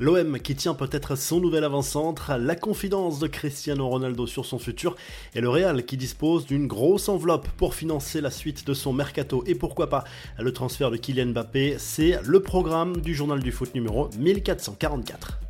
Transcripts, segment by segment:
L'OM qui tient peut-être son nouvel avant-centre, la confidence de Cristiano Ronaldo sur son futur et le Real qui dispose d'une grosse enveloppe pour financer la suite de son mercato et pourquoi pas le transfert de Kylian Mbappé, c'est le programme du journal du foot numéro 1444.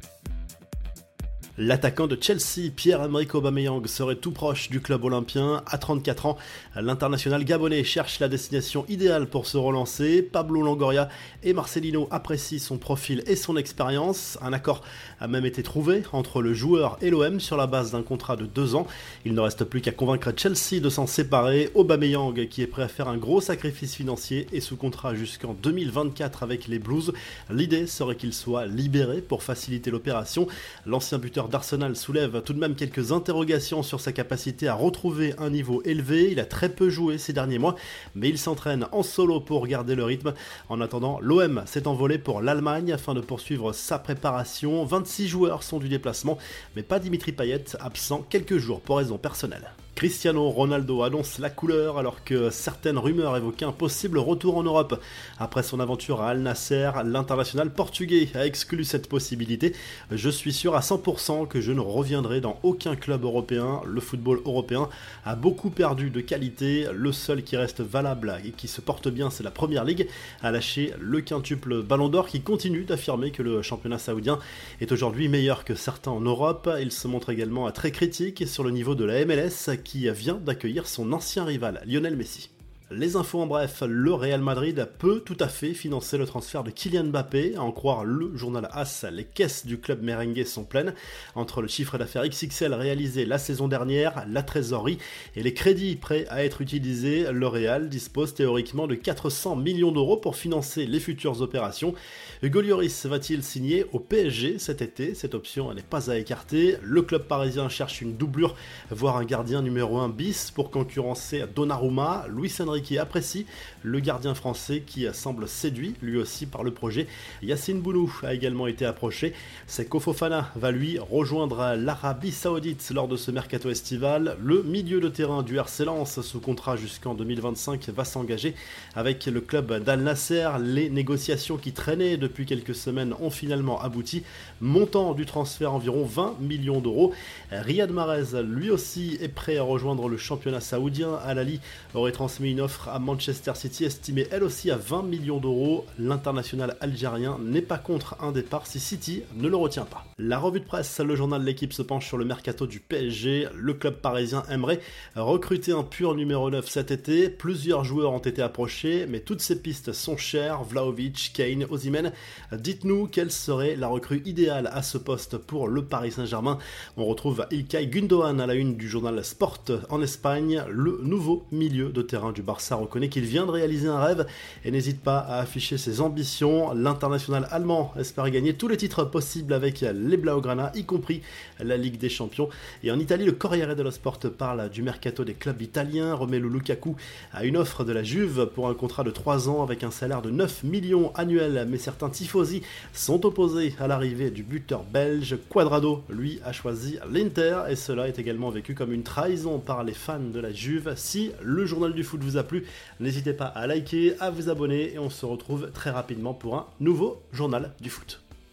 L'attaquant de Chelsea, Pierre-Emerick Aubameyang, serait tout proche du club olympien. À 34 ans, l'international gabonais cherche la destination idéale pour se relancer. Pablo Longoria et Marcelino apprécient son profil et son expérience. Un accord a même été trouvé entre le joueur et l'OM sur la base d'un contrat de deux ans. Il ne reste plus qu'à convaincre Chelsea de s'en séparer. Aubameyang, qui est prêt à faire un gros sacrifice financier, est sous contrat jusqu'en 2024 avec les Blues. L'idée serait qu'il soit libéré pour faciliter l'opération. L'ancien buteur d'Arsenal soulève tout de même quelques interrogations sur sa capacité à retrouver un niveau élevé. Il a très peu joué ces derniers mois, mais il s'entraîne en solo pour garder le rythme. En attendant, l'OM s'est envolé pour l'Allemagne afin de poursuivre sa préparation. 26 joueurs sont du déplacement, mais pas Dimitri Payet, absent quelques jours pour raisons personnelles. Cristiano Ronaldo annonce la couleur alors que certaines rumeurs évoquaient un possible retour en Europe. Après son aventure à Al Nasser, l'international portugais a exclu cette possibilité. Je suis sûr à 100% que je ne reviendrai dans aucun club européen. Le football européen a beaucoup perdu de qualité. Le seul qui reste valable et qui se porte bien, c'est la Première Ligue. A lâché le quintuple Ballon d'Or qui continue d'affirmer que le championnat saoudien est aujourd'hui meilleur que certains en Europe. Il se montre également très critique sur le niveau de la MLS qui vient d'accueillir son ancien rival, Lionel Messi. Les infos en bref, le Real Madrid peut tout à fait financer le transfert de Kylian Mbappé. À en croire le journal AS, les caisses du club merengue sont pleines. Entre le chiffre d'affaires XXL réalisé la saison dernière, la trésorerie et les crédits prêts à être utilisés, le Real dispose théoriquement de 400 millions d'euros pour financer les futures opérations. Hugo Lloris va-t-il signer au PSG cet été? Cette option n'est pas à écarter. Le club parisien cherche une doublure, voire un gardien numéro 1 bis pour concurrencer Donnarumma. Luis qui apprécie le gardien français qui semble séduit lui aussi par le projet. Yacine Bounou a également été approché. Seko Fofana va lui rejoindre l'Arabie Saoudite lors de ce mercato estival. Le milieu de terrain du RC sous contrat jusqu'en 2025 va s'engager avec le club d'Al Nasser. Les négociations qui traînaient depuis quelques semaines ont finalement abouti. Montant du transfert environ 20 millions d'euros. Riyad Mahrez lui aussi est prêt à rejoindre le championnat saoudien. Al-Ali aurait transmis une offre à Manchester City estimée elle aussi à 20 millions d'euros. L'international algérien n'est pas contre un départ si City ne le retient pas. La revue de presse, le journal de l'équipe se penche sur le mercato du PSG. Le club parisien aimerait recruter un pur numéro 9 cet été. Plusieurs joueurs ont été approchés, mais toutes ces pistes sont chères. Vlaovic, Kane, Osimhen. Dites-nous quelle serait la recrue idéale à ce poste pour le Paris Saint-Germain. On retrouve Ilkay Gundogan à la une du journal Sport en Espagne, le nouveau milieu de terrain du Barça ça reconnaît qu'il vient de réaliser un rêve et n'hésite pas à afficher ses ambitions. L'international allemand espère gagner tous les titres possibles avec les Blaugrana, y compris la Ligue des Champions. Et en Italie, le Corriere dello Sport parle du mercato des clubs italiens. Romelu Lukaku a une offre de la Juve pour un contrat de 3 ans avec un salaire de 9 millions annuels, mais certains tifosi sont opposés à l'arrivée du buteur belge. Quadrado, lui, a choisi l'Inter et cela est également vécu comme une trahison par les fans de la Juve. Si le journal du foot vous a plu, n'hésitez pas à liker, à vous abonner et on se retrouve très rapidement pour un nouveau journal du foot.